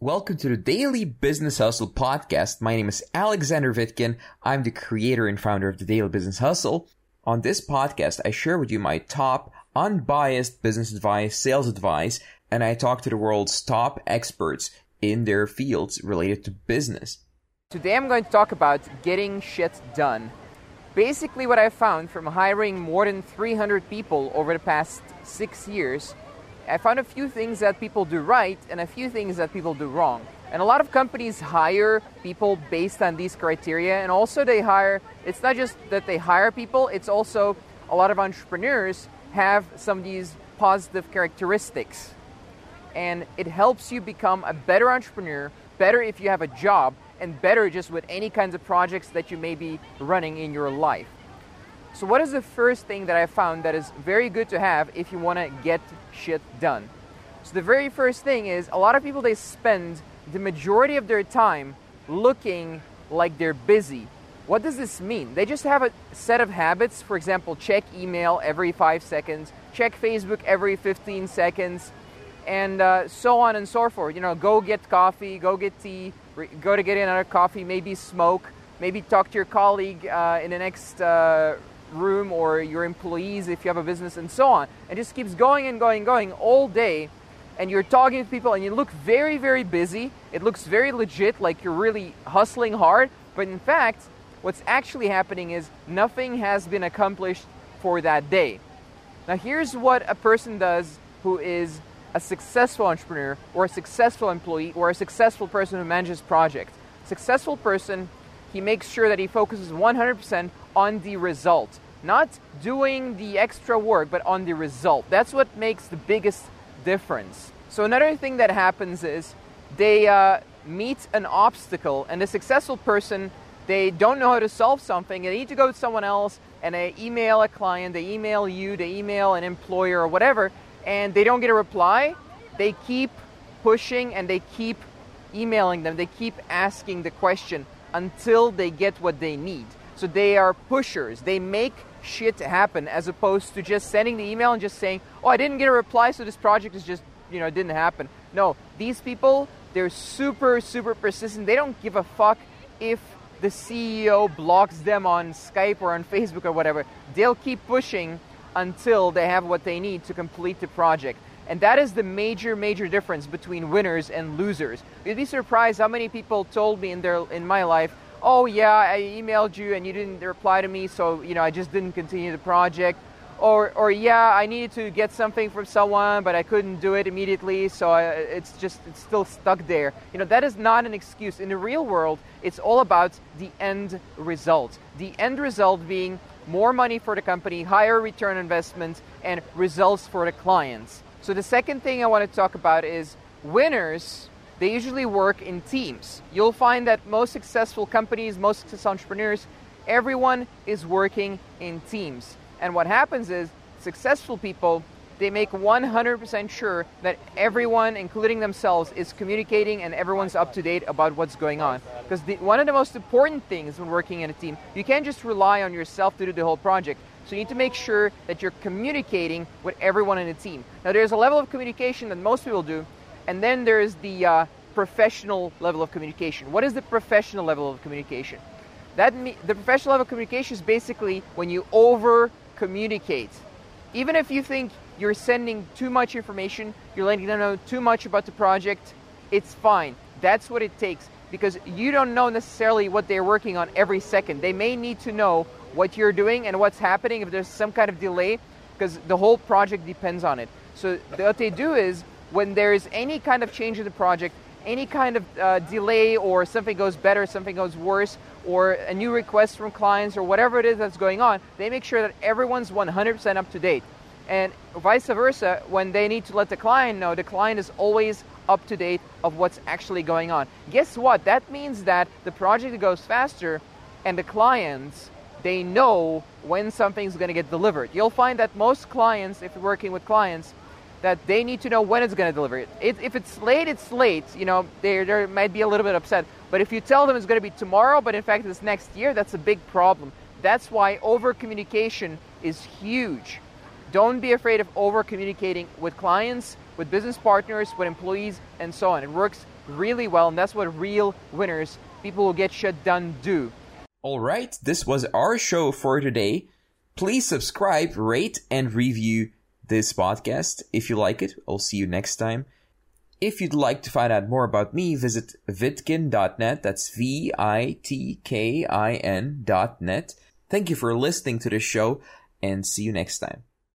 Welcome to the Daily Business Hustle podcast. My name is Alexander Vitkin. I'm the creator and founder of the Daily Business Hustle. On this podcast, I share with you my top unbiased business advice, sales advice, and I talk to the world's top experts in their fields related to business. Today I'm going to talk about getting shit done. Basically, what I found from hiring more than 300 people over the past six years I found a few things that people do right and a few things that people do wrong. And a lot of companies hire people based on these criteria, and also they hire, it's not just that they hire people, it's also a lot of entrepreneurs have some of these positive characteristics. And it helps you become a better entrepreneur, better if you have a job, and better just with any kinds of projects that you may be running in your life. So, what is the first thing that I found that is very good to have if you want to get shit done? So, the very first thing is a lot of people they spend the majority of their time looking like they're busy. What does this mean? They just have a set of habits. For example, check email every five seconds, check Facebook every 15 seconds, and uh, so on and so forth. You know, go get coffee, go get tea, go to get another coffee, maybe smoke, maybe talk to your colleague uh, in the next uh, room or your employees if you have a business and so on. It just keeps going and going and going all day. And you're talking to people and you look very, very busy. It looks very legit, like you're really hustling hard. But in fact, what's actually happening is nothing has been accomplished for that day. Now, here's what a person does who is a successful entrepreneur or a successful employee or a successful person who manages projects. Successful person, he makes sure that he focuses 100% on the result. Not doing the extra work, but on the result. That's what makes the biggest difference. So, another thing that happens is they uh, meet an obstacle, and the successful person, they don't know how to solve something, they need to go to someone else, and they email a client, they email you, they email an employer or whatever, and they don't get a reply. They keep pushing and they keep emailing them, they keep asking the question until they get what they need. So they are pushers. They make shit happen as opposed to just sending the email and just saying, "Oh, I didn't get a reply, so this project is just, you know, didn't happen." No, these people, they're super super persistent. They don't give a fuck if the CEO blocks them on Skype or on Facebook or whatever. They'll keep pushing until they have what they need to complete the project. And that is the major, major difference between winners and losers. You'd be surprised how many people told me in their in my life, oh yeah, I emailed you and you didn't reply to me, so you know I just didn't continue the project. Or, or yeah, I needed to get something from someone, but I couldn't do it immediately, so I, it's just it's still stuck there. You know that is not an excuse. In the real world, it's all about the end result. The end result being more money for the company, higher return investment, and results for the clients. So the second thing I want to talk about is winners they usually work in teams. You'll find that most successful companies, most successful entrepreneurs, everyone is working in teams. And what happens is successful people they make 100% sure that everyone, including themselves, is communicating and everyone's up to date about what's going on. Because one of the most important things when working in a team, you can't just rely on yourself to do the whole project. So you need to make sure that you're communicating with everyone in the team. Now, there's a level of communication that most people do, and then there's the uh, professional level of communication. What is the professional level of communication? That me- the professional level of communication is basically when you over communicate. Even if you think you're sending too much information, you're letting them know too much about the project, it's fine. That's what it takes because you don't know necessarily what they're working on every second. They may need to know what you're doing and what's happening if there's some kind of delay because the whole project depends on it. So what they do is when there's any kind of change in the project, any kind of uh, delay or something goes better, something goes worse, or a new request from clients or whatever it is that's going on, they make sure that everyone's 100% up to date. And vice versa, when they need to let the client know, the client is always up to date of what's actually going on. Guess what? That means that the project goes faster and the clients they know when something's going to get delivered. You'll find that most clients, if you're working with clients, that they need to know when it's going to deliver it. If it's late, it's late. You know, they they might be a little bit upset. But if you tell them it's going to be tomorrow, but in fact it's next year, that's a big problem. That's why over communication is huge. Don't be afraid of over communicating with clients with business partners, with employees, and so on. It works really well, and that's what real winners, people who get shit done, do. All right, this was our show for today. Please subscribe, rate, and review this podcast if you like it. I'll see you next time. If you'd like to find out more about me, visit vitkin.net. That's V I T K I N dot net. Thank you for listening to the show and see you next time.